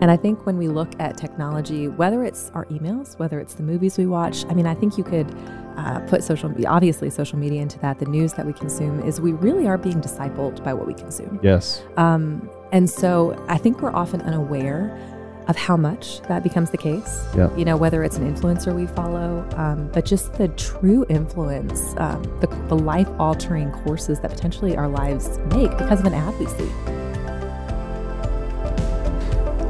And I think when we look at technology, whether it's our emails, whether it's the movies we watch, I mean, I think you could uh, put social, obviously, social media into that. The news that we consume is we really are being discipled by what we consume. Yes. Um, and so I think we're often unaware of how much that becomes the case. Yeah. You know, whether it's an influencer we follow, um, but just the true influence, um, the, the life altering courses that potentially our lives make because of an ad we see.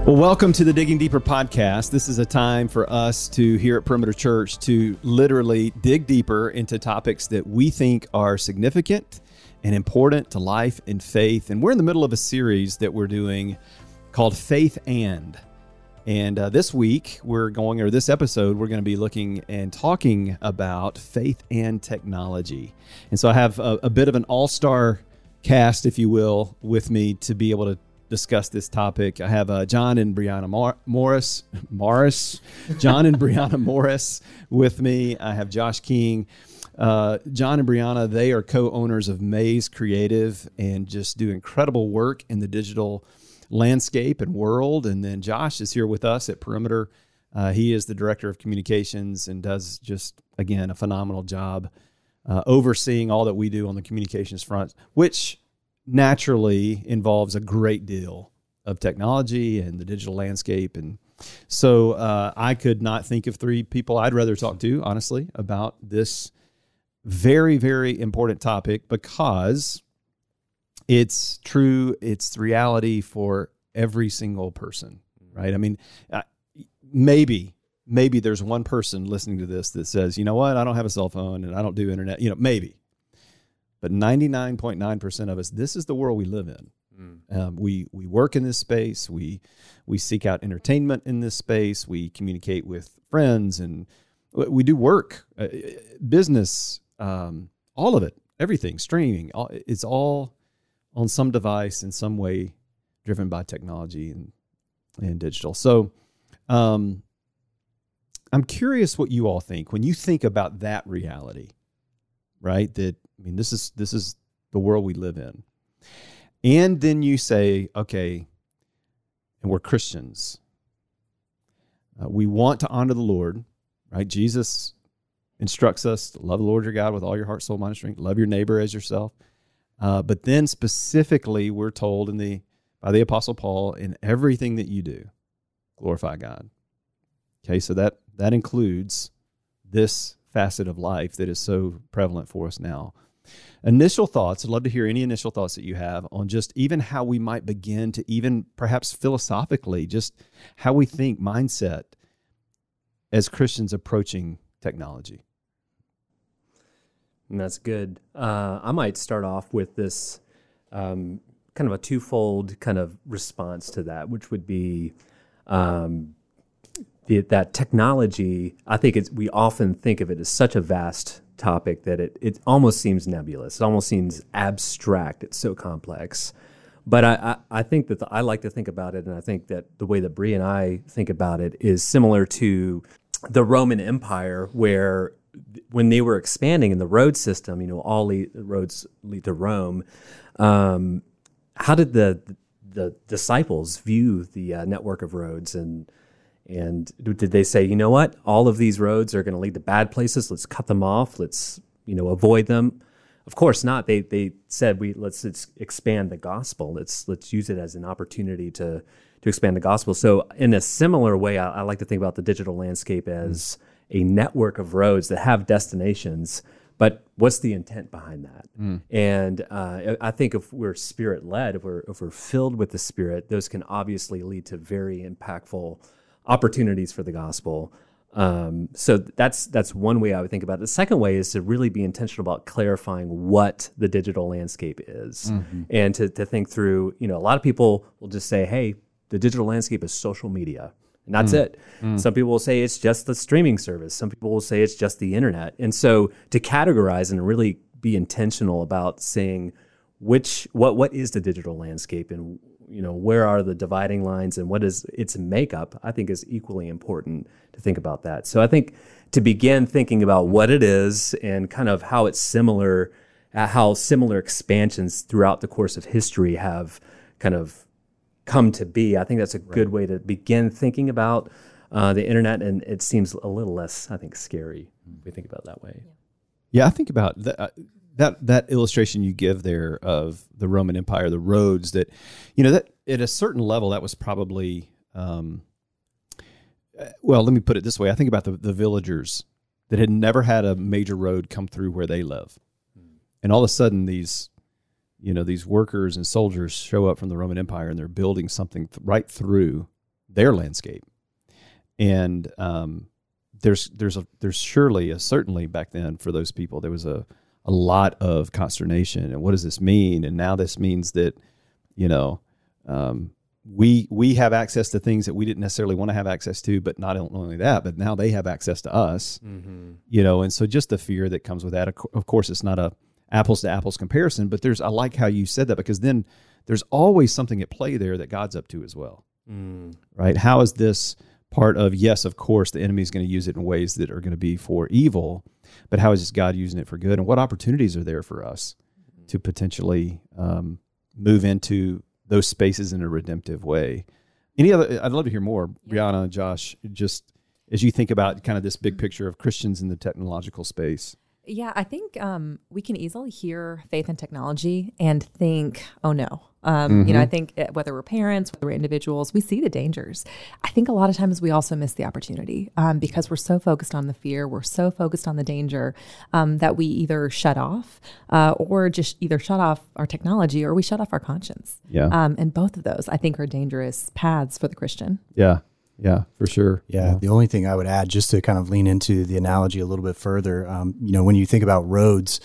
Well, welcome to the Digging Deeper podcast. This is a time for us to, here at Perimeter Church, to literally dig deeper into topics that we think are significant and important to life and faith. And we're in the middle of a series that we're doing called Faith and. And uh, this week, we're going, or this episode, we're going to be looking and talking about faith and technology. And so I have a, a bit of an all star cast, if you will, with me to be able to discuss this topic. I have uh, John and Brianna Mor- Morris, Morris, John and Brianna Morris with me. I have Josh King. Uh, John and Brianna, they are co-owners of Maze Creative and just do incredible work in the digital landscape and world. And then Josh is here with us at Perimeter. Uh, he is the director of communications and does just again a phenomenal job uh, overseeing all that we do on the communications front, which naturally involves a great deal of technology and the digital landscape. And so uh, I could not think of three people I'd rather talk to, honestly, about this very, very important topic because it's true, it's reality for every single person, right? I mean, uh, maybe. Maybe there's one person listening to this that says, you know what, I don't have a cell phone and I don't do internet. You know, maybe but 99.9% of us, this is the world we live in. Mm. Um, we we work in this space. We we seek out entertainment in this space. We communicate with friends, and we do work, uh, business, um, all of it, everything, streaming. All, it's all on some device in some way, driven by technology and and digital. So, um, I'm curious what you all think when you think about that reality, right? That I mean, this is this is the world we live in. And then you say, okay, and we're Christians. Uh, we want to honor the Lord, right? Jesus instructs us to love the Lord your God with all your heart, soul, mind, and strength. Love your neighbor as yourself. Uh, but then specifically, we're told in the by the Apostle Paul, in everything that you do, glorify God. Okay, so that that includes this facet of life that is so prevalent for us now. Initial thoughts, I'd love to hear any initial thoughts that you have on just even how we might begin to even perhaps philosophically, just how we think, mindset as Christians approaching technology. And that's good. Uh, I might start off with this um, kind of a twofold kind of response to that, which would be um, the, that technology. I think we often think of it as such a vast topic that it, it almost seems nebulous. It almost seems abstract. It's so complex. But I, I, I think that the, I like to think about it, and I think that the way that Brie and I think about it is similar to the Roman Empire, where when they were expanding in the road system, you know, all lead, roads lead to Rome. Um, how did the the disciples view the uh, network of roads and and did they say, you know what, all of these roads are going to lead to bad places? Let's cut them off. Let's you know avoid them. Of course not. They they said we let's, let's expand the gospel. Let's let's use it as an opportunity to to expand the gospel. So in a similar way, I, I like to think about the digital landscape as mm. a network of roads that have destinations. But what's the intent behind that? Mm. And uh, I think if we're spirit led, if we're if we're filled with the Spirit, those can obviously lead to very impactful opportunities for the gospel. Um, so that's that's one way I would think about it. The second way is to really be intentional about clarifying what the digital landscape is, mm-hmm. and to to think through. You know, a lot of people will just say, "Hey, the digital landscape is social media." And that's mm. it. Mm. Some people will say it's just the streaming service. Some people will say it's just the internet. And so to categorize and really be intentional about saying which what what is the digital landscape and you know where are the dividing lines and what is its makeup i think is equally important to think about that so i think to begin thinking about what it is and kind of how it's similar uh, how similar expansions throughout the course of history have kind of come to be. I think that's a right. good way to begin thinking about uh, the internet, and it seems a little less, I think, scary if we think about it that way. Yeah, I think about that. Uh, that that illustration you give there of the Roman Empire, the roads that, you know, that at a certain level that was probably, um, uh, well, let me put it this way. I think about the the villagers that had never had a major road come through where they live, and all of a sudden these, you know, these workers and soldiers show up from the Roman Empire and they're building something th- right through their landscape, and um, there's there's a there's surely a certainly back then for those people there was a a lot of consternation. And what does this mean? And now this means that you know um, we we have access to things that we didn't necessarily want to have access to but not only that but now they have access to us mm-hmm. you know? And so just the fear that comes with that. Of course it's not a apples to apples comparison but there's i like how you said that because then there's always something at play there that god's up to as well. Mm. right? How is this part of yes of course the enemy is going to use it in ways that are going to be for evil but how is God using it for good, and what opportunities are there for us to potentially um, move into those spaces in a redemptive way? Any other? I'd love to hear more. Brianna and Josh. Just as you think about kind of this big picture of Christians in the technological space. Yeah, I think um, we can easily hear faith and technology and think, oh no. Um, mm-hmm. You know, I mm-hmm. think whether we're parents, whether we're individuals, we see the dangers. I think a lot of times we also miss the opportunity um, because we're so focused on the fear, we're so focused on the danger um, that we either shut off uh, or just either shut off our technology or we shut off our conscience. Yeah. Um, and both of those, I think, are dangerous paths for the Christian. Yeah. Yeah, for sure. Yeah, yeah, The only thing I would add, just to kind of lean into the analogy a little bit further, um, you know, when you think about roads,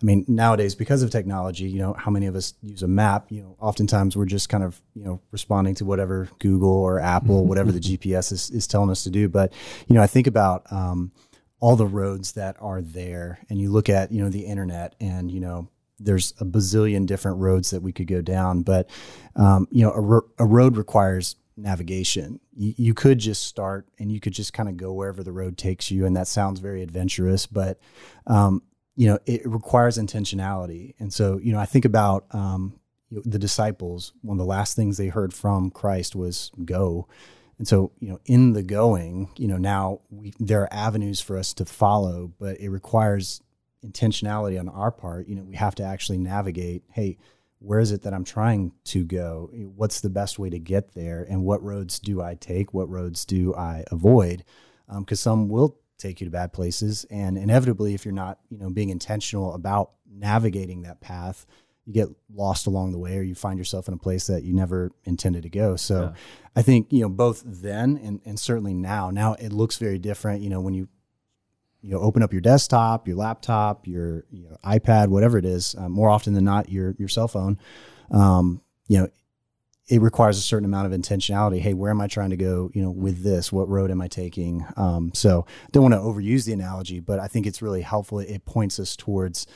I mean, nowadays because of technology, you know, how many of us use a map? You know, oftentimes we're just kind of you know responding to whatever Google or Apple, whatever the GPS is, is telling us to do. But you know, I think about um, all the roads that are there, and you look at you know the internet, and you know there's a bazillion different roads that we could go down. But um, you know, a, ro- a road requires navigation. You, you, could just start and you could just kind of go wherever the road takes you, and that sounds very adventurous, but um, you know it requires intentionality. And so, you know, I think about um, the disciples. One of the last things they heard from Christ was "Go." And so, you know, in the going, you know, now we, there are avenues for us to follow, but it requires intentionality on our part. You know, we have to actually navigate. Hey, where is it that I'm trying to go? What's the best way to get there? And what roads do I take? What roads do I avoid? Because um, some will take you to bad places, and inevitably, if you're not, you know, being intentional about navigating that path, you get lost along the way, or you find yourself in a place that you never intended to go. So, yeah. I think you know both then and and certainly now. Now it looks very different. You know, when you you know open up your desktop, your laptop, your you know, iPad, whatever it is. Uh, more often than not, your your cell phone. Um, you know, it requires a certain amount of intentionality. Hey, where am I trying to go? You know, with this, what road am I taking? Um, so, don't want to overuse the analogy, but I think it's really helpful. It points us towards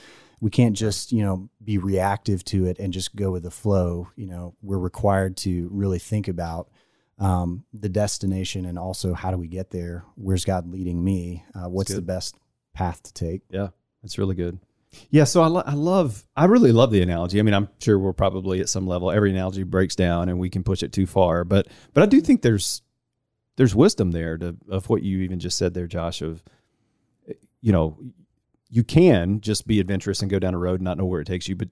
we can't just you know be reactive to it and just go with the flow. You know, we're required to really think about um, the destination and also how do we get there? Where's God leading me? Uh, what's the best path to take? Yeah, that's really good. Yeah, so I, lo- I love, I really love the analogy. I mean, I'm sure we're probably at some level every analogy breaks down and we can push it too far, but but I do think there's there's wisdom there to of what you even just said there, Josh. Of eh, you know, you can just be adventurous and go down a road and not know where it takes you, but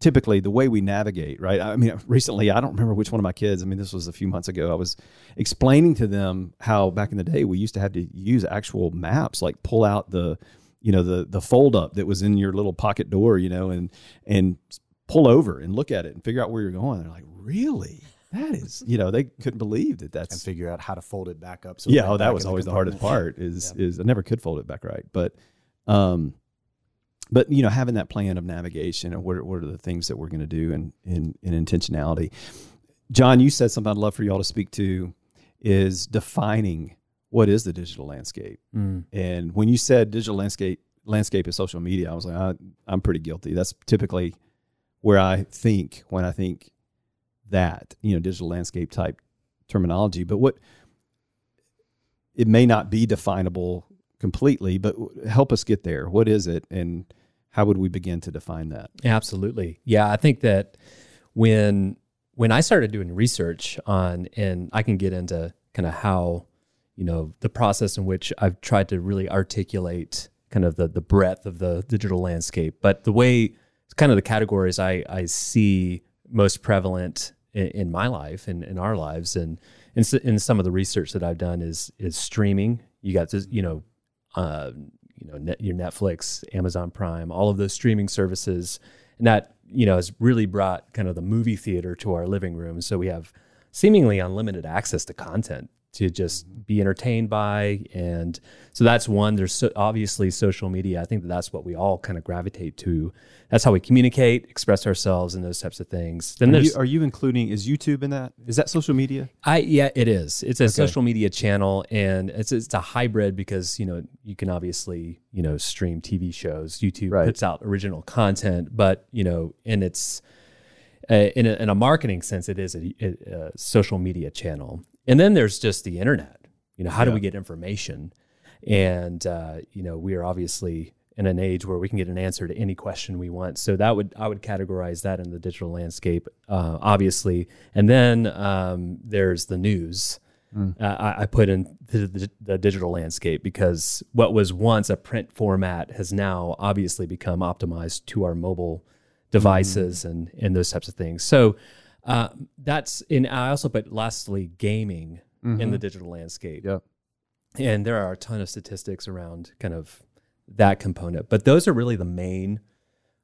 typically the way we navigate, right? I mean, recently, I don't remember which one of my kids, I mean, this was a few months ago, I was explaining to them how back in the day we used to have to use actual maps, like pull out the, you know, the the fold up that was in your little pocket door, you know, and and pull over and look at it and figure out where you're going. They're like, really? That is, you know, they couldn't believe that that's and figure out how to fold it back up. So yeah, oh, that was always the, hardest part. Is yeah. is I never could fold it back right, but um, but you know having that plan of navigation and what are, what are the things that we're going to do and in, in intentionality john you said something i'd love for y'all to speak to is defining what is the digital landscape mm. and when you said digital landscape landscape is social media i was like I, i'm pretty guilty that's typically where i think when i think that you know digital landscape type terminology but what it may not be definable completely, but help us get there. What is it, and how would we begin to define that? Absolutely, yeah. I think that when when I started doing research on, and I can get into kind of how, you know, the process in which I've tried to really articulate kind of the the breadth of the digital landscape, but the way, kind of the categories I I see most prevalent in, in my life and in our lives, and in, in some of the research that I've done is is streaming. You got this, you know, uh, you know, net, your Netflix, Amazon Prime, all of those streaming services, and that you know has really brought kind of the movie theater to our living room. So we have seemingly unlimited access to content to just be entertained by. And so that's one. There's so obviously social media. I think that that's what we all kind of gravitate to. That's how we communicate, express ourselves, and those types of things. Then are you, are you including is YouTube in that? Is that social media? I yeah, it is. It's a okay. social media channel, and it's it's a hybrid because you know you can obviously you know stream TV shows. YouTube right. puts out original content, but you know, and it's. Uh, in, a, in, a, marketing sense, it is a, a, social media channel. And then there's just the internet. You know, how yeah. do we get information? And uh, you know, we are obviously in an age where we can get an answer to any question we want. So that would I would categorize that in the digital landscape, uh, obviously. And then um, there's the news. Mm. Uh, I, I, put in the, the, the, digital landscape because what was once a print format has now obviously become optimized to our mobile devices mm. and and those types of things. So uh, that's in. I also put lastly gaming mm-hmm. in the digital landscape. Yeah, and there are a ton of statistics around kind of that component, but those are really the main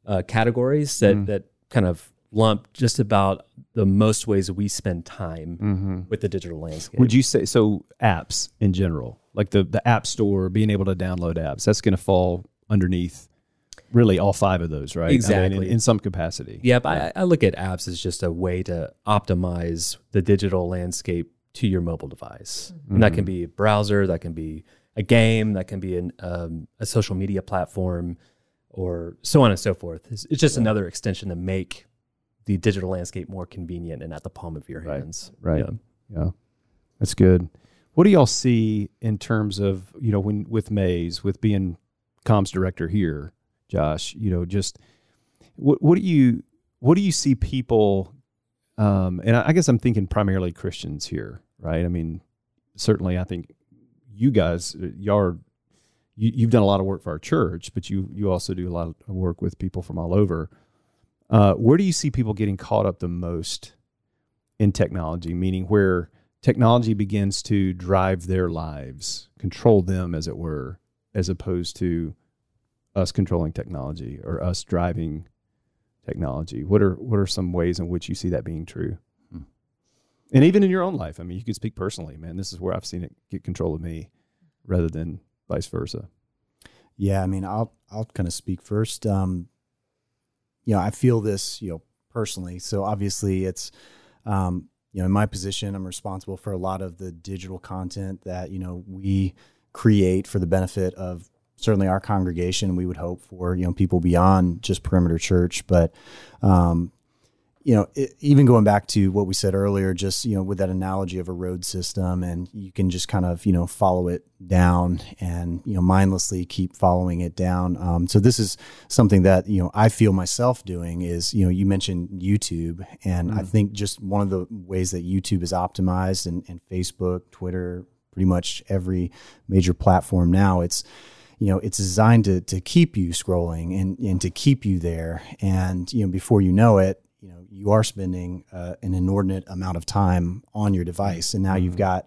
uh, categories that mm. that kind of lump just about the most ways we spend time mm-hmm. with the digital landscape. Would you say so? Apps in general, like the the app store, being able to download apps, that's going to fall underneath really all five of those, right? Exactly. I mean, in, in, some capacity. Yep. I, I, look at apps as just a way to optimize the digital landscape to your mobile device. Mm-hmm. And that can be a browser, that can be a game, that can be an, um, a social media platform, or so on and so forth. It's, it's just yeah. another extension to make the digital landscape more convenient and at the palm of your hands. Right. right. Yeah. yeah. That's good. What do y'all see in terms of, you know, when with Maze, with being comms director here, Josh. You know, just what what do you what do you see people? Um, and I, I guess I'm thinking primarily Christians here, right? I mean, certainly, I think you guys, uh, y'all are, you, you've done a lot of work for our church, but you you also do a lot of work with people from all over. Uh, where do you see people getting caught up the most in technology? Meaning where technology begins to drive their lives, control them, as it were, as opposed to us controlling technology or us driving technology? What are what are some ways in which you see that being true? Hmm. And even in your own life, I mean, you could speak personally, man. This is where I've seen it get control of me, rather than vice versa. Yeah, I mean, I'll I'll kind of speak first. Um, you know, I feel this, you know, personally. So obviously, it's um, you know, in my position, I'm responsible for a lot of the digital content that you know we create for the benefit of certainly our congregation. We would hope for you know people beyond just Perimeter Church, but um, you know, it, even going back to what we said earlier, just you know, with that analogy of a road system, and you can just kind of you know follow it down and you know mindlessly keep following it down. Um, so this is something that you know I feel myself doing is you know you mentioned YouTube, and mm. I think just one of the ways that YouTube is optimized, and, and Facebook, Twitter, pretty much every major platform now, it's you know it's designed to to keep you scrolling and and to keep you there and you know before you know it you know you are spending uh, an inordinate amount of time on your device and now mm-hmm. you've got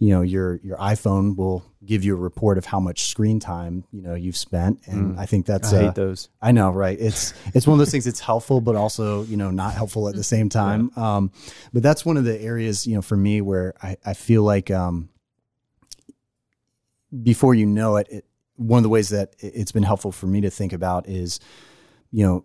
you know your your iPhone will give you a report of how much screen time you know you've spent and mm. I think that's I hate uh, those I know right it's it's one of those things that's helpful but also you know not helpful at the same time yeah. um, but that's one of the areas you know for me where I, I feel like um, before you know it, it one of the ways that it's been helpful for me to think about is, you know,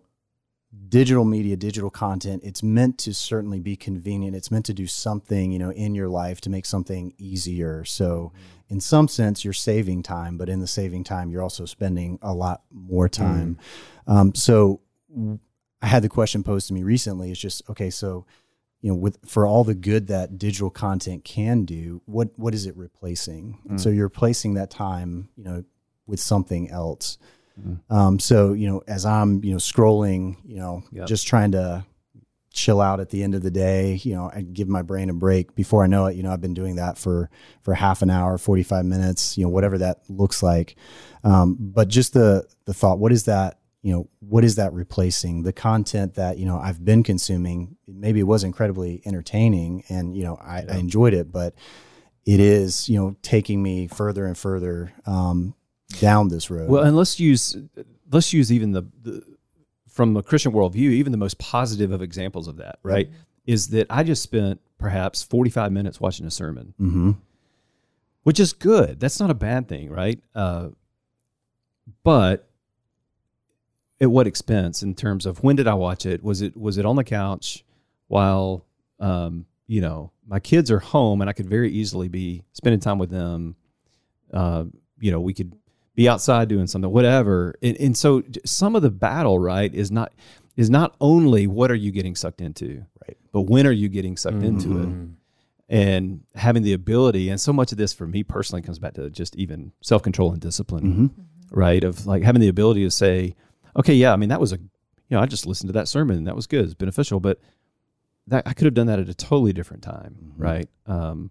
digital media, digital content, it's meant to certainly be convenient. It's meant to do something, you know, in your life to make something easier. So, mm-hmm. in some sense, you're saving time, but in the saving time, you're also spending a lot more time. Mm. Um, so, I had the question posed to me recently. It's just okay. So, you know, with for all the good that digital content can do, what what is it replacing? Mm. So you're replacing that time, you know, with something else. Mm-hmm. Um, so you know, as I'm you know scrolling, you know, yep. just trying to chill out at the end of the day. You know, I give my brain a break. Before I know it, you know, I've been doing that for for half an hour, forty five minutes. You know, whatever that looks like. Um, but just the the thought, what is that? You know, what is that replacing? The content that you know I've been consuming. Maybe it was incredibly entertaining, and you know I, I enjoyed it, but it is you know taking me further and further um, down this road. Well, and let's use let's use even the, the from a Christian worldview, even the most positive of examples of that, right? Is that I just spent perhaps 45 minutes watching a sermon, mm-hmm. which is good. That's not a bad thing, right? Uh, but at what expense in terms of when did I watch it? Was it was it on the couch while um, you know my kids are home and I could very easily be spending time with them. Uh, you know, we could be outside doing something, whatever. And, and so some of the battle, right, is not is not only what are you getting sucked into, Right. but when are you getting sucked into it, and having the ability. And so much of this for me personally comes back to just even self control and discipline, Mm-hmm. right? Of like having the ability to say, okay, yeah, I mean that was a, you know, I just listened to that sermon and that was good, it's beneficial, but that I could have done that at a totally different time, Mm-hmm. right? Um,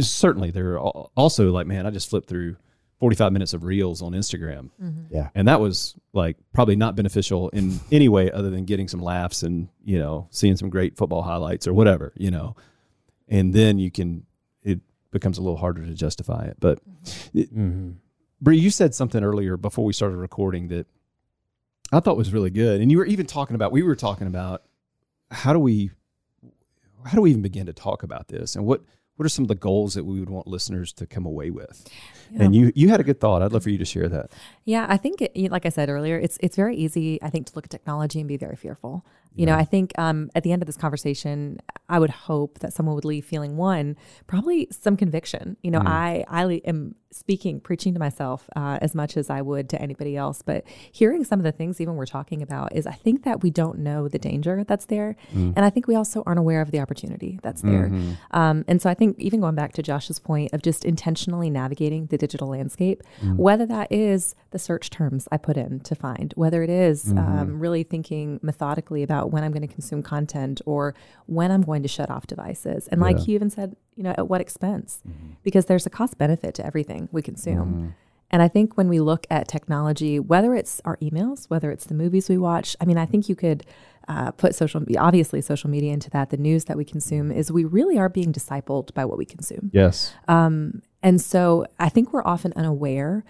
certainly there are also like, man, I just flipped through 45 minutes of reels on Instagram. Mm-hmm. Yeah. And that was like probably not beneficial in any way other than getting some laughs and, you know, seeing some great football highlights or whatever, you know. And then you can, it becomes a little harder to justify it. But, mm-hmm. it, mm-hmm. Bree, you said something earlier before we started recording that I thought was really good. And you were even talking about, we were talking about how do we, how do we even begin to talk about this and what, what are some of the goals that we would want listeners to come away with? And you you had a good thought. I'd love for you to share that. Yeah, I think, it, like I said earlier, it's it's very easy. I think to look at technology and be very fearful. You know, I think um, at the end of this conversation, I would hope that someone would leave feeling one, probably some conviction. You know, I I am speaking, preaching to myself uh, as much as I would to anybody else. But hearing some of the things even we're talking about is, I think that we don't know the danger that's there, and I think we also aren't aware of the opportunity that's there. Um, and so I think even going back to Josh's point of just intentionally navigating the digital landscape, whether that is the search terms I put in to find, whether it is, um, really thinking methodically about when I'm going to consume content or when I'm going to shut off devices. And like you even said, you know, at what expense? Because there's a cost benefit to everything we consume. And I think when we look at technology, whether it's our emails, whether it's the movies we watch, I mean, I think you could uh, put social, obviously, social media into that. The news that we consume is we really are being discipled by what we consume. Yes. Um, and so I think we're often unaware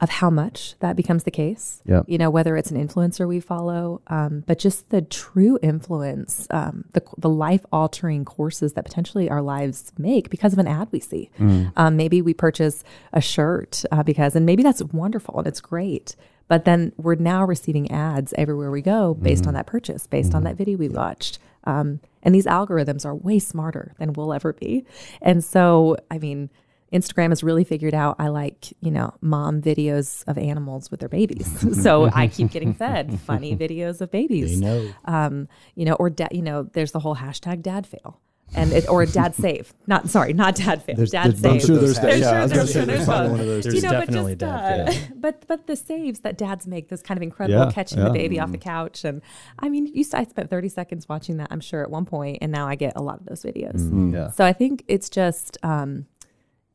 of how much that becomes the case. Yeah. You know, whether it's an influencer we follow, um, but just the true influence, um, the, the life altering courses that potentially our lives make because of an ad we see. Um, maybe we purchase a shirt uh, because, and maybe that's wonderful and it's great. But then we're now receiving ads everywhere we go based on that purchase, based on that video we watched. Um, and these algorithms are way smarter than we'll ever be. And so, I mean, Instagram has really figured out I like, you know, mom videos of animals with their babies. so I keep getting fed funny videos of babies. They know. Um, you know, or da- you know, there's the whole hashtag dad fail. And it, or dad save. Not sorry, not dad fail. There's- dad there's save. of those There's sure Yeah, there's, sure there's there's probably one of those There's you know, but definitely just, dad uh, fail. but but the saves that dads make, those kind of incredible Yeah, catching yeah. the baby off the couch, and I mean, you I spent thirty seconds watching that. I'm sure at one point, and now I get a lot of those videos. Mm-hmm. Yeah. So I think it's just um,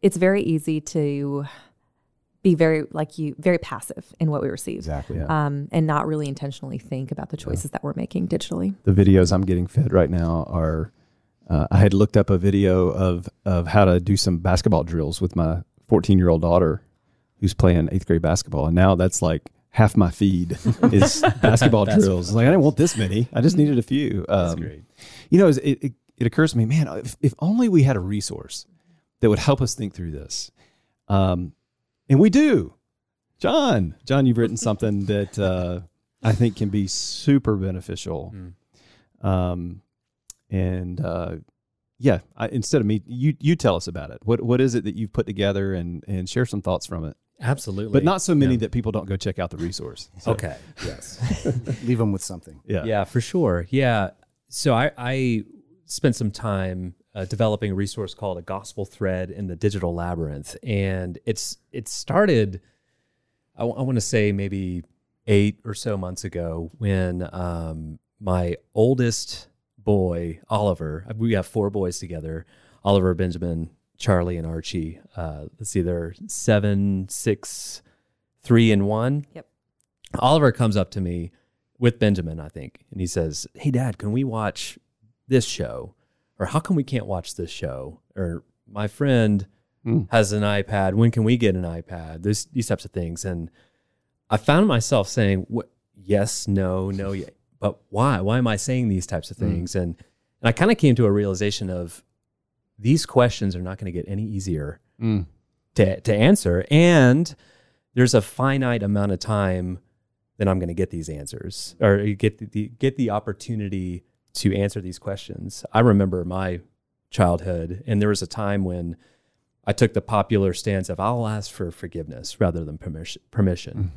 it's very easy to be very like you very passive in what we receive, Exactly. um, and not really intentionally think about the choices that we're making digitally. The videos I'm getting fed right now are. Uh, I had looked up a video of of how to do some basketball drills with my 14 year old daughter, who's playing eighth grade basketball, and now that's like half my feed is basketball drills. Like I didn't want this many. I just needed a few. Um, great. You know, it, it, it occurs to me, man, if, if only we had a resource that would help us think through this. Um, and we do. John, John, you've written something that uh, I think can be super beneficial. Um, and uh, yeah, I, instead of me, you you tell us about it. What what is it that you've put together and and share some thoughts from it, Absolutely. but not so many Yeah. that people don't go check out the resource. So, Okay. Yes. Leave them with something. Yeah. Yeah, for sure. Yeah. So I, I spent some time uh, developing a resource called a gospel thread in the digital labyrinth, and it's it started. I, want to say maybe eight or so months ago when um, my oldest boy, Oliver. We have four boys together: Oliver, Benjamin, Charlie, and Archie. Uh, let's see, they're seven, six, three, and one. Yep. Oliver comes up to me with Benjamin, I think, and he says, "Hey, Dad, can we watch this show?" Or how come we can't watch this show? Or my friend hmm. has an iPad. When can we get an iPad? This, these types of things. And I found myself saying, what, yes, no, no, yeah. But why? Why am I saying these types of hmm. things? And, and I kind of came to a realization of these questions are not going to get any easier hmm. to, to answer. And there's a finite amount of time that I'm going to get these answers or get the, the get the opportunity to answer these questions. I remember my childhood, and there was a time when I took the popular stance of I'll ask for forgiveness rather than permission. permission.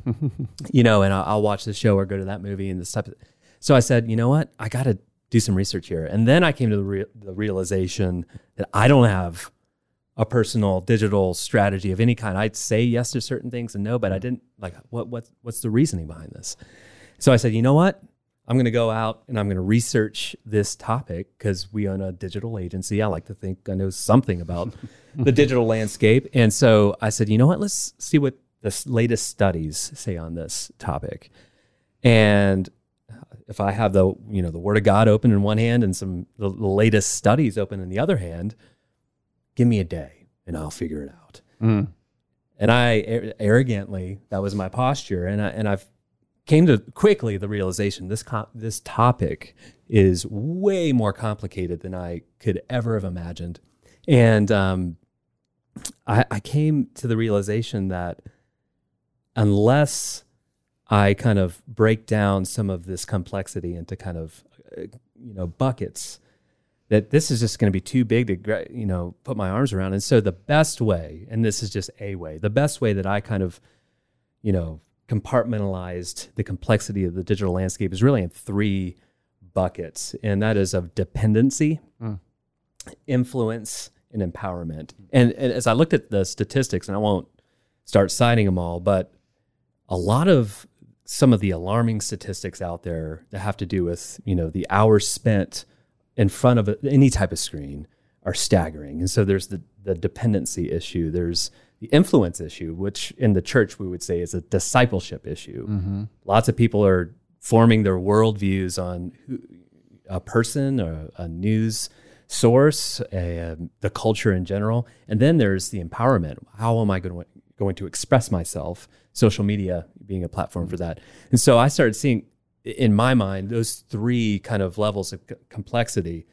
you know, and I'll, I'll watch the show or go to that movie and this type of. So I said, you know what, I got to do some research here, and then I came to the, re- the realization that I don't have a personal digital strategy of any kind. I'd say yes to certain things and no, but I didn't like what what what's the reasoning behind this. So I said, you know what? I'm going to go out and I'm going to research this topic because we own a digital agency. I like to think I know something about the digital landscape. And so I said, you know what? Let's see what the latest studies say on this topic. And uh, if I have the you know the Word of God open in one hand and some the, the latest studies open in the other hand, give me a day and I'll figure it out. Mm. And I arrogantly, that was my posture, and I and I've came to quickly the realization this co- this topic is way more complicated than I could ever have imagined, and um, I, I came to the realization that unless I kind of break down some of this complexity into kind of uh, you know buckets that this is just going to be too big to you know put my arms around. And so the best way and this is just a way the best way that I kind of you know compartmentalized the complexity of the digital landscape is really in three buckets and that is of dependency hmm. influence and empowerment. And, and as I looked at the statistics and I won't start citing them all but a lot of some of the alarming statistics out there that have to do with you know the hours spent in front of any type of screen are staggering. And so there's the the dependency issue. There's the influence issue which in the church we would say is a discipleship issue mm-hmm. lots of people are forming their worldviews on who, a person or a news source, a, the culture in general, and then there's the empowerment. How am I going to going to express myself? Social media being a platform for mm-hmm. that, and so I started seeing in my mind those three kind of levels of c- complexity,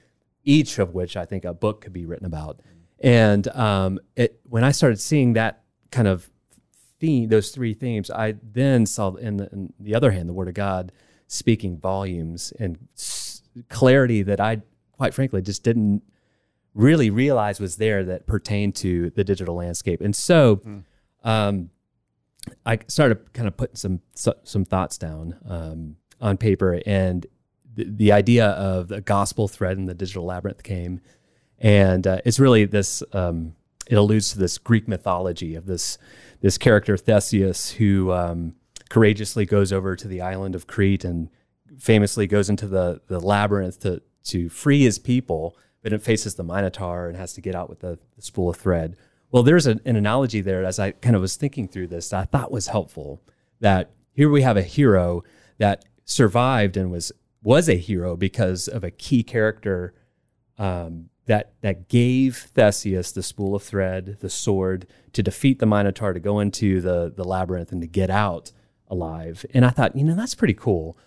each of which I think a book could be written about. And um, it, when I started seeing that kind of theme, those three themes, I then saw in the, in the other hand the Word of God speaking volumes and s- clarity that I, quite frankly, just didn't really realize was there that pertained to the digital landscape. And so, um, I started kind of putting some some thoughts down um, on paper, and the, the idea of the gospel thread in the digital labyrinth came, and uh, it's really this. Um, it alludes to this Greek mythology of this this character Theseus who um, courageously goes over to the island of Crete and famously goes into the the labyrinth to to free his people, but it faces the Minotaur and has to get out with the, the spool of thread. Well, there's an, an analogy there as I kind of was thinking through this that I thought was helpful. That here we have a hero that survived and was was a hero because of a key character um, that that gave Theseus the spool of thread, the sword, to defeat the Minotaur, to go into the the labyrinth and to get out alive. And I thought, you know, that's pretty cool.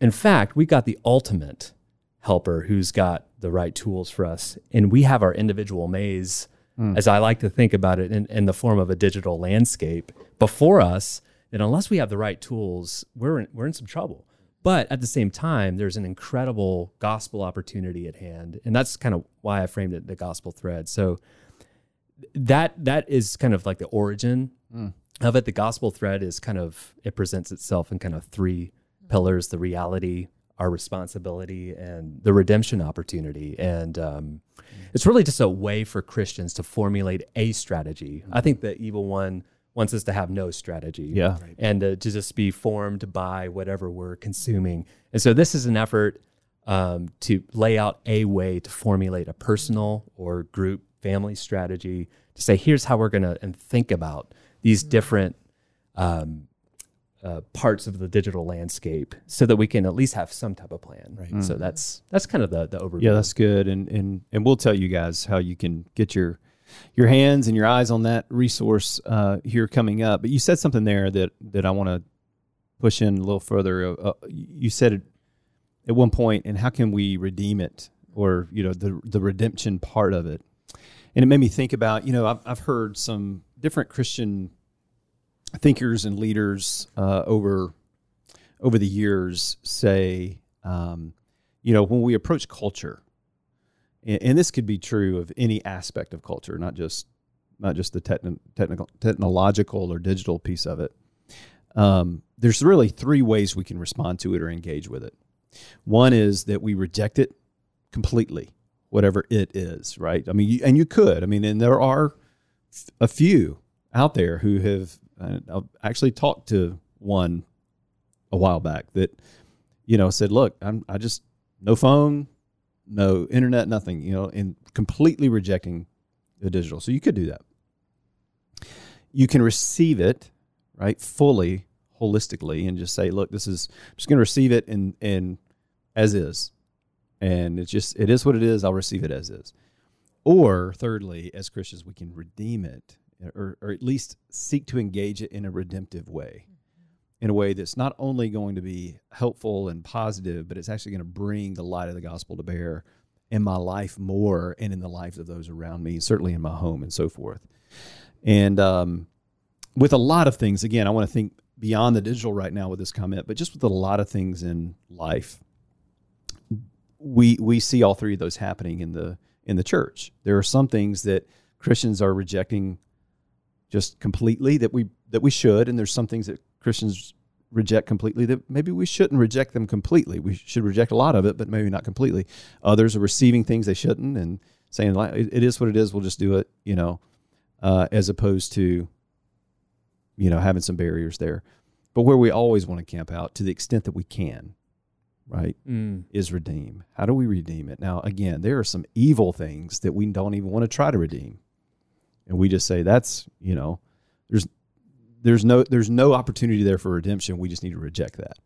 In fact, we got the ultimate helper who's got the right tools for us, and we have our individual maze, hmm. as I like to think about it, in, in the form of a digital landscape before us. And unless we have the right tools, we're in, we're in some trouble. But at the same time, there's an incredible gospel opportunity at hand, and that's kind of why I framed it the gospel thread. So that that is kind of like the origin of it. The gospel thread is kind of it presents itself in kind of three pillars: the reality, our responsibility, and the redemption opportunity. And um, it's really just a way for Christians to formulate a strategy. I think the evil one wants us to have no strategy Yeah. and uh, to just be formed by whatever we're consuming. And so this is an effort um, to lay out a way to formulate a personal or group family strategy to say, here's how we're going to and think about these different um, uh, parts of the digital landscape so that we can at least have some type of plan. Right. So that's that's kind of the the overview. Yeah, that's good. And and and we'll tell you guys how you can get your your hands and your eyes on that resource uh, here coming up. But you said something there that that I want to push in a little further. Uh, uh, you said it at one point, and how can we redeem it, or you know, the the redemption part of it? And it made me think about, you know, I've, I've heard some different Christian thinkers and leaders uh, over over the years say, um, you know, when we approach culture, and, this could be true of any aspect of culture, not just not just the techni- technical, technological or digital piece of it. Um, there's really three ways we can respond to it or engage with it. One is that we reject it completely, whatever it is, right? I mean, you, and you could. I mean, and there are a few out there who have I've actually talked to one a while back that, you know, said, "Look, I'm I just no phone, no internet, nothing, you know, and completely rejecting the digital." So you could do that. You can receive it, right, fully, holistically, and just say, "Look, this is I'm just going to receive it and and as is, and it's just it is what it is. I'll receive it as is." Or thirdly, as Christians, we can redeem it or, or at least seek to engage it in a redemptive way, in a way that's not only going to be helpful and positive, but it's actually going to bring the light of the gospel to bear in my life more and in the lives of those around me, certainly in my home and so forth. And um, with a lot of things, again, I want to think beyond the digital right now with this comment, but just with a lot of things in life, we we see all three of those happening in the in the church. There are some things that Christians are rejecting just completely that we that we should, and there's some things that Christians reject completely that maybe we shouldn't reject them completely. We should reject a lot of it, but maybe not completely. Others are receiving things they shouldn't and saying it is what it is. We'll just do it, you know, uh, as opposed to you know having some barriers there. But where we always want to camp out to the extent that we can, right, mm. is redeem. How do we redeem it? Now, again, there are some evil things that we don't even want to try to redeem and we just say that's you know there's there's no there's no opportunity there for redemption. We just need to reject that.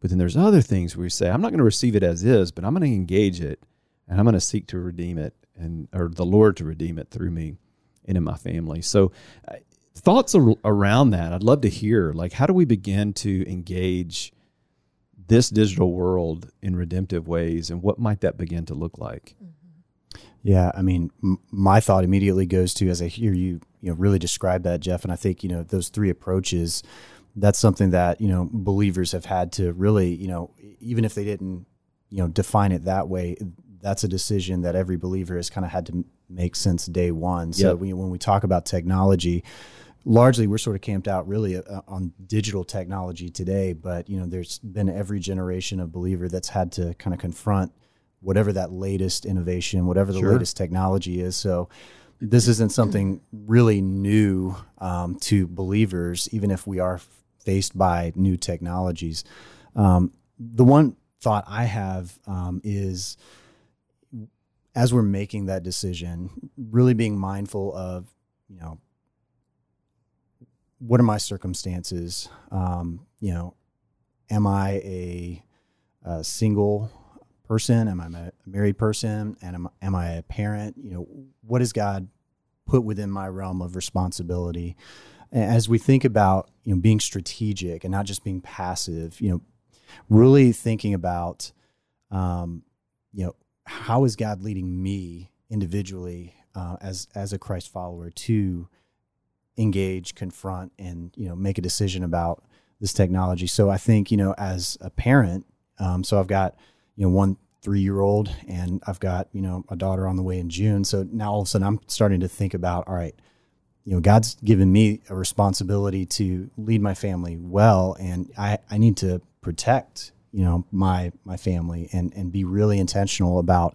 But then there's other things where we say i'm not going to receive it as is but i'm going to engage it and i'm going to seek to redeem it and or the lord to redeem it through me and in my family. So uh, thoughts ar- around that. I'd love to hear like how do we begin to engage this digital world in redemptive ways and what might that begin to look like? Mm-hmm. Yeah, I mean, m- my thought immediately goes to as I hear you, you know, really describe that, Jeff, and I think you know those three approaches. That's something that you know believers have had to really, you know, even if they didn't, you know, define it that way, that's a decision that every believer has kind of had to make since day one. So yep. we, when we talk about technology, largely we're sort of camped out really uh, on digital technology today but you know there's been every generation of believer that's had to kind of confront whatever that latest innovation, whatever the sure. latest technology is. So this isn't something really new um, to believers, even if we are faced by new technologies. Um, the one thought I have um, is as we're making that decision, really being mindful of, you know, what are my circumstances? Um, you know, am I a, a single person? Am I a married person? And am, am I a parent? You know, what does God put within my realm of responsibility? As we think about, you know, being strategic and not just being passive, you know, really thinking about, um, you know, how is God leading me individually uh, as as a Christ follower to engage, confront, and you know, make a decision about this technology. So I think you know, as a parent, um, so I've got you know one three year old and I've got you know a daughter on the way in June. So now all of a sudden I'm starting to think about all right, you know God's given me a responsibility to lead my family well, and I I need to protect you know my my family and and be really intentional about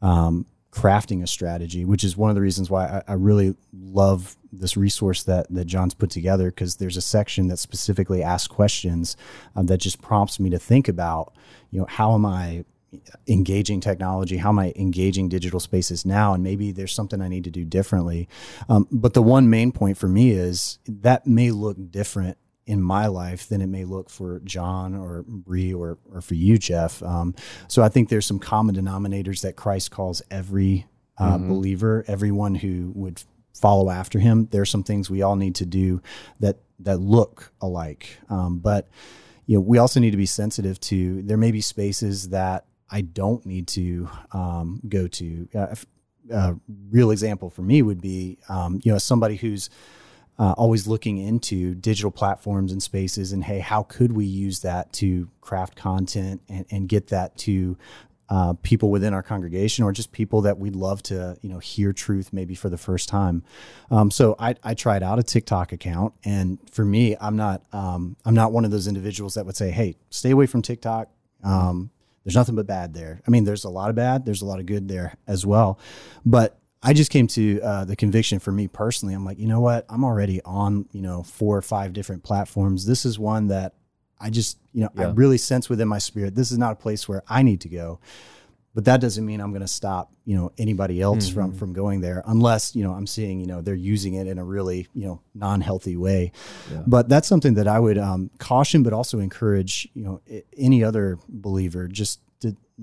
um, crafting a strategy, which is one of the reasons why I, I really love this resource that that John's put together because there's a section that specifically asks questions um, that just prompts me to think about, you know, how am I engaging technology? How am I engaging digital spaces now? And maybe there's something I need to do differently. Um, but the one main point for me is that may look different in my life than it may look for John or Bree or, or for you, Jeff. Um, so I think there's some common denominators that Christ calls every uh, mm-hmm. believer, everyone who would follow after him. There are some things we all need to do that that look alike, um, but you know we also need to be sensitive to. There may be spaces that I don't need to um, go to. Uh, a real example for me would be, um, you know, somebody who's uh, always looking into digital platforms and spaces and hey how could we use that to craft content and, and get that to uh, people within our congregation or just people that we'd love to you know hear truth maybe for the first time. Um, so I, I, tried out a tiktok account and for me i'm not um, i'm not one of those individuals that would say hey stay away from tiktok. Um, there's nothing but bad there. I mean there's a lot of bad there's a lot of good there as well. But I just came to uh, the conviction for me personally. I'm like, you know what? I'm already on, you know, four or five different platforms. This is one that I just, you know, yeah. I really sense within my spirit. This is not a place where I need to go. But that doesn't mean I'm going to stop, you know, anybody else mm-hmm. from from going there, unless you know I'm seeing, you know, they're using it in a really, you know, non-healthy way. Yeah. But that's something that I would um, caution, but also encourage, you know, any other believer just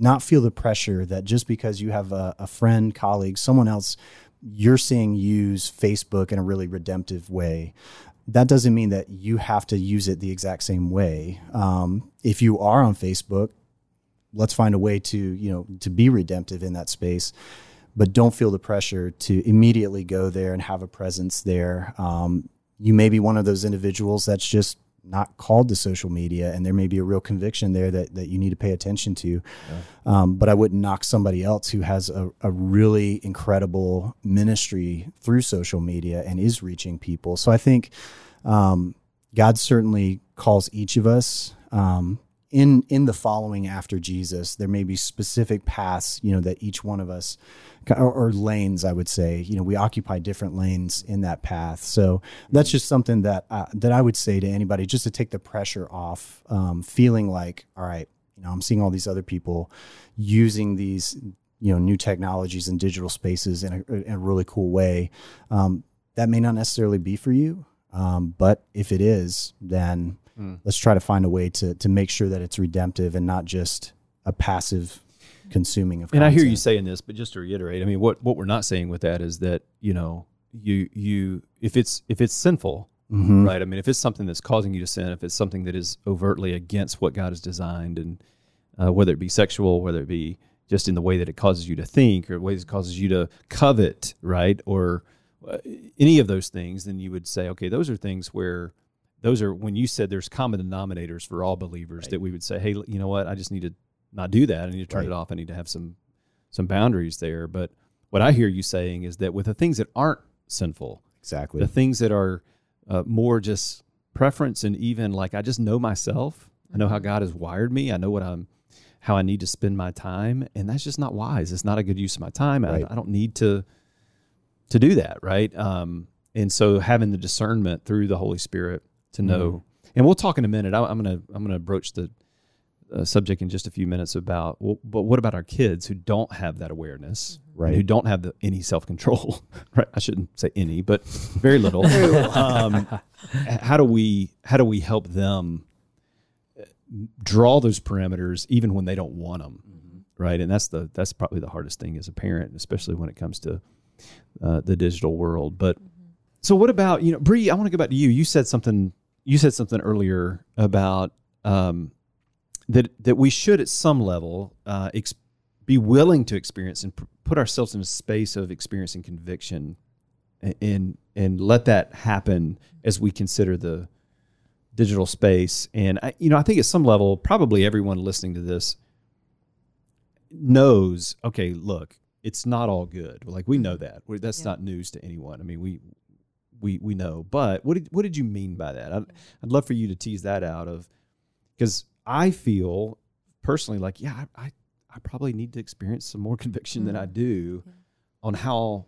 not feel the pressure that just because you have a, a friend, colleague, someone else you're seeing use Facebook in a really redemptive way. That doesn't mean that you have to use it the exact same way. Um, if you are on Facebook, let's find a way to you know to be redemptive in that space, but don't feel the pressure to immediately go there and have a presence there. Um, you may be one of those individuals that's just not called to social media and there may be a real conviction there that, that you need to pay attention to yeah. um, but i wouldn't knock somebody else who has a, a really incredible ministry through social media and is reaching people so i think um, god certainly calls each of us um, in in the following after Jesus, there may be specific paths, you know, that each one of us, or, or, lanes, I would say, you know, we occupy different lanes in that path. So that's just something that uh, that I would say to anybody, just to take the pressure off, um, feeling like, all right, you know, I'm seeing all these other people using these, you know, new technologies and digital spaces in a, in a really cool way. Um, that may not necessarily be for you, um, but if it is, then Mm. Let's try to find a way to to make sure that it's redemptive and not just a passive consuming of. And I hear you saying this, but just to reiterate, I mean, what what we're not saying with that is that you know you you if it's if it's sinful, mm-hmm. right? I mean, if it's something that's causing you to sin, if it's something that is overtly against what God has designed, and uh, whether it be sexual, whether it be just in the way that it causes you to think, or the way it causes you to covet, right, or uh, any of those things, then you would say, okay, those are things where those are when you said there's common denominators for all believers right. that we would say, hey, you know what, I just need to not do that. I need to turn right. it off. I need to have some some boundaries there. But what I hear you saying is that with the things that aren't sinful, exactly the things that are uh, more just preference and even like I just know myself. I know how mm-hmm. God has wired me. I know what I'm how I need to spend my time, and that's just not wise. It's not a good use of my time. Right. I, I, don't need to to do that, right? Um, and so having the discernment through the Holy Spirit to know. Mm-hmm. And we'll talk in a minute. I, am gonna I'm gonna broach the uh, subject in just a few minutes about. Well, but what about our kids who don't have that awareness, right? Who don't have the, any self control, right? I shouldn't say any, but very little. um, how do we how do we help them uh, draw those parameters even when they don't want them, mm-hmm. right? And that's the that's probably the hardest thing as a parent, especially when it comes to uh, the digital world. But so what about you know, Bree? I want to go back to you. You said something you said something earlier about um, that that we should, at some level, uh, ex- be willing to experience and pr- put ourselves in a space of experiencing conviction, and, and and let that happen as we consider the digital space. And I, you know, I think at some level, probably everyone listening to this knows. Okay, look, it's not all good. Like we know that. That's yeah. not news to anyone. I mean, we we we know. But what did what did you mean by that? I'd, I'd love for you to tease that out of because I feel personally like yeah, I, I, I probably need to experience some more conviction mm-hmm. than I mm-hmm. do yeah. on how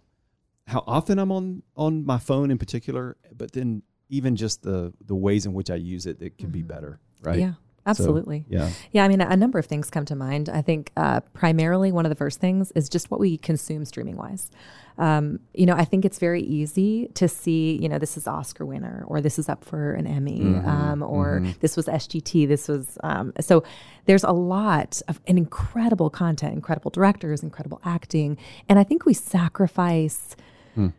how often I'm on on my phone in particular, but then even just the the ways in which I use it that can mm-hmm. be better, right? Yeah. Absolutely. So, yeah. Yeah. I mean, a number of things come to mind. I think uh, primarily one of the first things is just what we consume streaming wise. Um, you know, I think it's very easy to see, you know, this is Oscar winner or this is up for an Emmy mm-hmm, um, or mm-hmm. this was SGT. This was, um, so there's a lot of an incredible content, incredible directors, incredible acting. And I think we sacrifice. Hmm.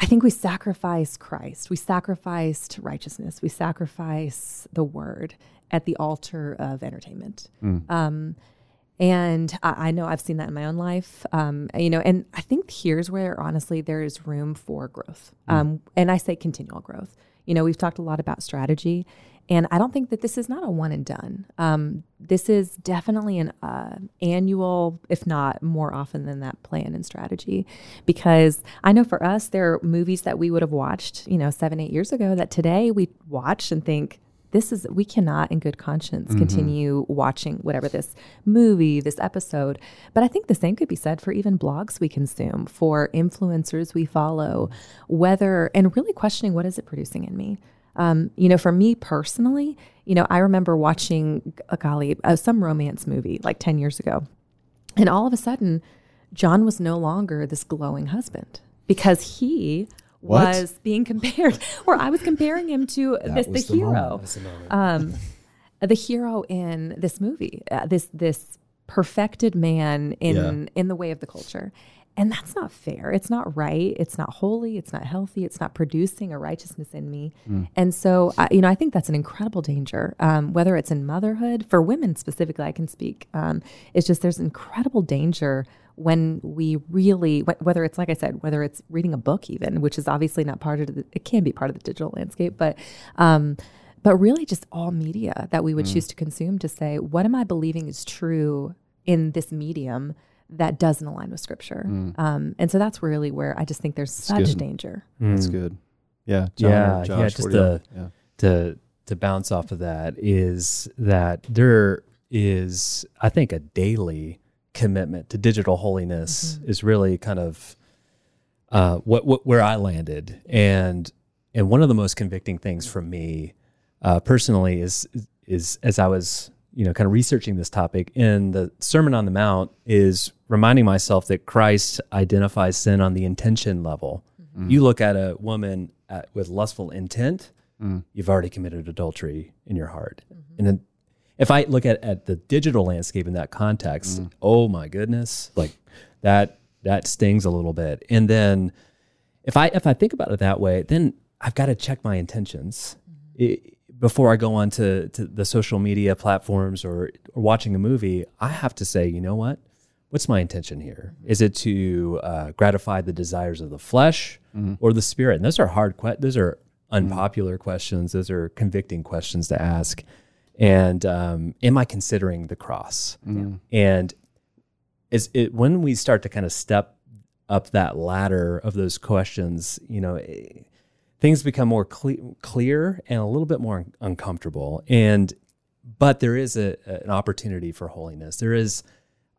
I think we sacrifice Christ. We sacrificed righteousness. We sacrifice the word at the altar of entertainment. Mm. Um, and I, I, know I've seen that in my own life. Um, you know, and I think here's where honestly there is room for growth. Mm. Um, and I say continual growth. You know, we've talked a lot about strategy, and I don't think that this is not a one and done. Um, this is definitely an uh, annual, if not more often than that, plan and strategy. Because I know for us, there are movies that we would have watched, you know, seven, eight years ago that today we watch and think, this is we cannot in good conscience mm-hmm. continue watching whatever this movie this episode. But i think the same could be said for even blogs we consume for influencers we follow whether and really questioning what is it producing in me. Um, you know for me personally you know i remember watching a golly uh, some romance movie like 10 years ago. And all of a sudden john was no longer this glowing husband because he what? was being compared, where I was comparing him to this the, the hero, um, the hero in this movie, uh, this this perfected man in yeah. in the way of the culture. And that's not fair. It's not right. It's not holy. It's not healthy. It's not producing a righteousness in me. Mm. And so, uh, you know, I think that's an incredible danger. Um, whether it's in motherhood, for women specifically, I can speak. Um, it's just there's incredible danger when we really whether it's like i said whether it's reading a book even which is obviously not part of the it can be part of the digital landscape but um but really just all media that we would mm. choose to consume to say what am i believing is true in this medium that doesn't align with scripture mm. um and so that's really where i just think there's that's such good. danger mm. that's good yeah John yeah Josh, yeah just the yeah. to to bounce off of that is that there is i think a daily commitment to digital holiness mm-hmm. is really kind of uh, what, what, where I landed, and and one of the most convicting things for me uh, personally is is as I was you know kind of researching this topic in the Sermon on the Mount is reminding myself that Christ identifies sin on the intention level. Mm-hmm. You look at a woman at, with lustful intent, mm. you've already committed adultery in your heart, mm-hmm. and then if I look at, at the digital landscape in that context, mm. oh my goodness, like that that stings a little bit. And then if I if I think about it that way, then I've got to check my intentions mm-hmm. it, before I go on to, to the social media platforms or, or watching a movie. I have to say, you know what? What's my intention here? Is it to uh, gratify the desires of the flesh mm-hmm. or the spirit? And those are hard. Que- those are mm-hmm. unpopular mm-hmm. questions. Those are convicting questions to ask and um, am I considering the cross? Mm. And is it when we start to kind of step up that ladder of those questions, you know, it, eh, things become more cle- clear and a little bit more uncomfortable. And but there is a, an opportunity for holiness. There is,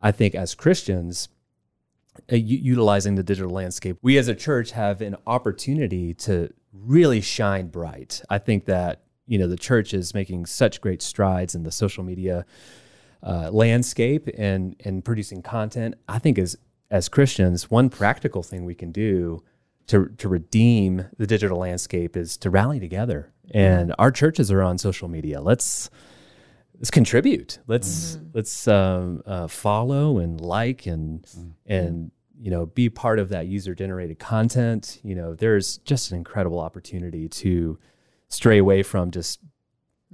I think, as Christians. Uh, utilizing the digital landscape, we as a church have an opportunity to really shine bright. I think that you know the church is making such great strides in the social media uh, landscape and and producing content. I think as as Christians, one practical thing we can do to to redeem the digital landscape is to rally together. And our churches are on social media. Let's let's contribute. Let's mm-hmm. let's um, uh, follow and like and mm-hmm. and you know be part of that user generated content. You know, there's just an incredible opportunity to stray away from just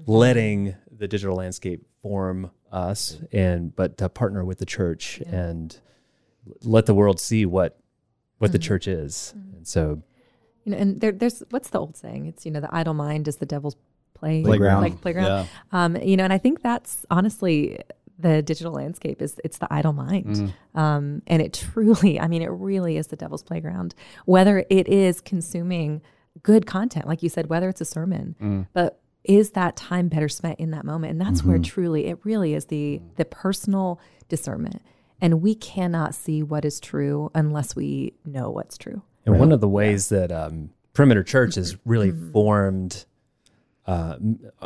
letting the digital landscape form us and but to partner with the church yeah. and let the world see what what mm-hmm. the church is mm-hmm. and so you know and there, there's what's the old saying it's you know the idle mind is the devil's play playground like playground yeah. um you know and i think that's honestly the digital landscape is it's the idle mind mm. um and it truly i mean it really is the devil's playground whether it is consuming good content, like you said, whether it's a sermon, mm. but is that time better spent in that moment? And that's mm-hmm. where truly it really is the the personal discernment. And we cannot see what is true unless we know what's true. And right? one of the ways yeah. that um, Perimeter Church has really mm-hmm. formed uh,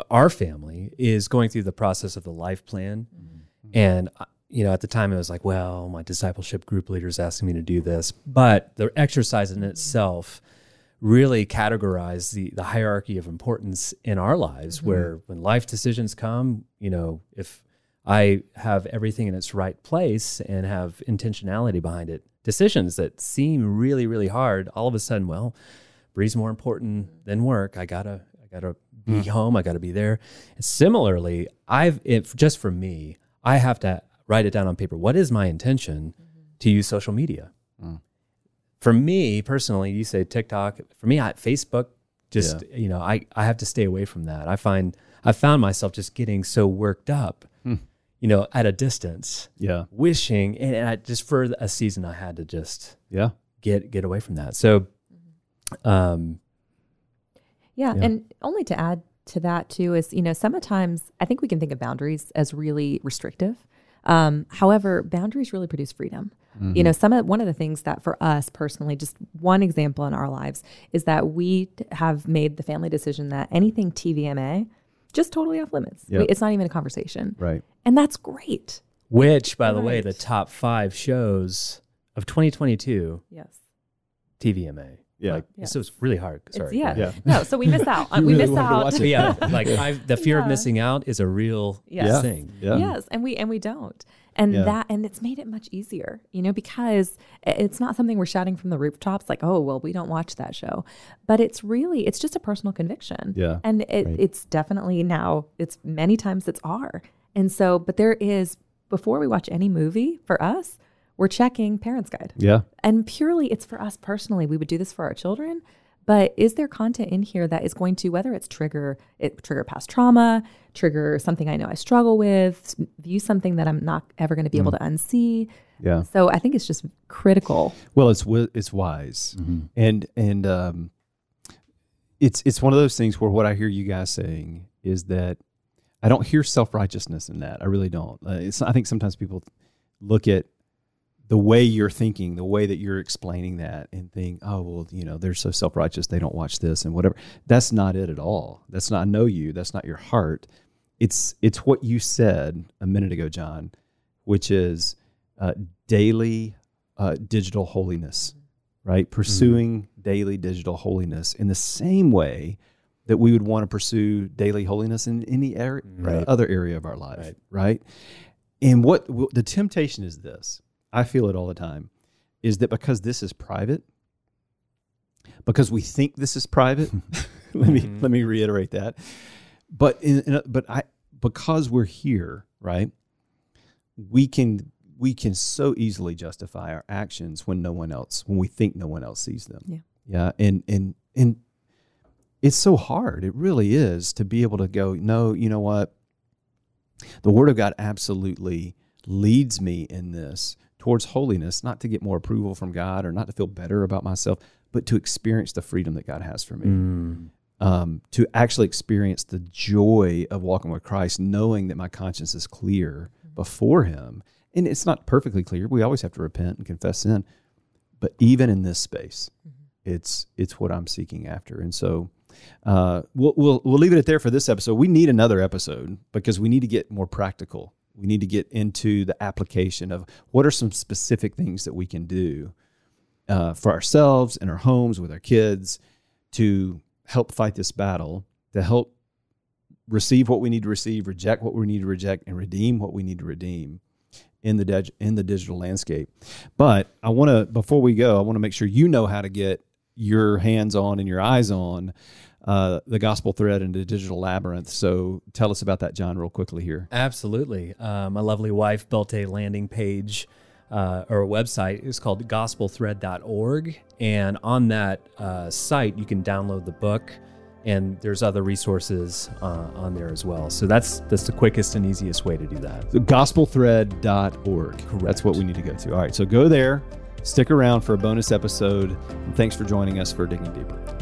our family is going through the process of the life plan, mm-hmm. and uh, you know, at the time it was like, well, my discipleship group leader is asking me to do this, but the exercise in itself really categorize the the hierarchy of importance in our lives. Mm-hmm. Where when life decisions come, you know, if I have everything in its right place and have intentionality behind it, decisions that seem really really hard, all of a sudden, well, Bree's more important than work. I gotta I gotta be mm. home. I gotta be there. And similarly, I've if just for me, I have to write it down on paper. What is my intention mm-hmm. to use social media? Mm. For me personally, you say TikTok. For me, I, Facebook. Just yeah. you know, I I have to stay away from that. I find I found myself just getting so worked up. Mm. You know, at a distance, yeah, wishing, and, and I, just for a season, I had to just, yeah, get get away from that. So, um, yeah, yeah. and only to add to that too is you know sometimes I think we can think of boundaries as really restrictive. Um, however, boundaries really produce freedom. Mm-hmm. You know, some of one of the things that for us personally, just one example in our lives is that we have made the family decision that anything TVMA just totally off limits. Yep. It's not even a conversation. Right. And that's great. Which, by right. the way, the top five shows of 2022. Yes. TVMA. Yeah. Like, yeah. So it's really hard. Sorry. yeah. yeah. No, so we miss out. we really miss out. yeah. Like I, the fear yeah. of missing out is a real yes. thing. Yeah. Yes. And we, and we don't. And that, and it's made it much easier, you know, because it's not something we're shouting from the rooftops like, oh, well, we don't watch that show. But it's really, it's just a personal conviction. Yeah. And it, right. it's definitely now, it's many times it's our. And so, but there is, before we watch any movie for us, we're checking Parents Guide. Yeah. And purely it's for us personally. We would do this for our children. But is there content in here that is going to, whether it's trigger it trigger past trauma, trigger something I know I struggle with, view something that I'm not ever going to be mm. able to unsee? Yeah. So I think it's just critical. Well, it's it's wise, mm-hmm. and and um, it's it's one of those things where what I hear you guys saying is that I don't hear self righteousness in that. I really don't. Uh, it's I think sometimes people look at the way you're thinking, the way that you're explaining that, and think, oh well, you know, they're so self righteous, they don't watch this and whatever. That's not it at all. That's not know you. That's not your heart. It's it's what you said a minute ago, John, which is uh, daily uh, digital holiness, right? Mm-hmm. Pursuing mm-hmm. daily digital holiness in the same way that we would want to pursue daily holiness in any area, right. other area of our life, right. right? And what the temptation is this I feel it all the time, is that because this is private, because we think this is private. let me mm-hmm. let me reiterate that. But in, in a, but I because we're here, right? We can we can so easily justify our actions when no one else when we think no one else sees them. Yeah. Yeah, and and and it's so hard. It really is to be able to go, no, you know what? The word of God absolutely leads me in this towards holiness, not to get more approval from God or not to feel better about myself, but to experience the freedom that God has for me. Mm. Um, to actually experience the joy of walking with Christ, knowing that my conscience is clear before Him. And it's not perfectly clear. We always have to repent and confess sin. But even in this space, mm-hmm. it's it's what I'm seeking after. And so uh, we'll, we'll we'll leave it at there for this episode. We need another episode because we need to get more practical we need to get into the application of what are some specific things that we can do uh, for ourselves in our homes with our kids to help fight this battle, to help receive what we need to receive, reject what we need to reject, and redeem what we need to redeem in the dig- in the digital landscape. But I want to before we go, I want to make sure you know how to get your hands on and your eyes on uh, the gospel thread into digital labyrinth. So tell us about that, John, real quickly here. Absolutely. Uh, my lovely wife built a landing page uh, or a website. It's called gospelthread.org. And on that uh, site, you can download the book. And there's other resources uh, on there as well. So that's that's the quickest and easiest way to do that. So gospelthread.org. Correct. That's what we need to go to. All right. So go there, stick around for a bonus episode. And thanks for joining us for Digging Deeper.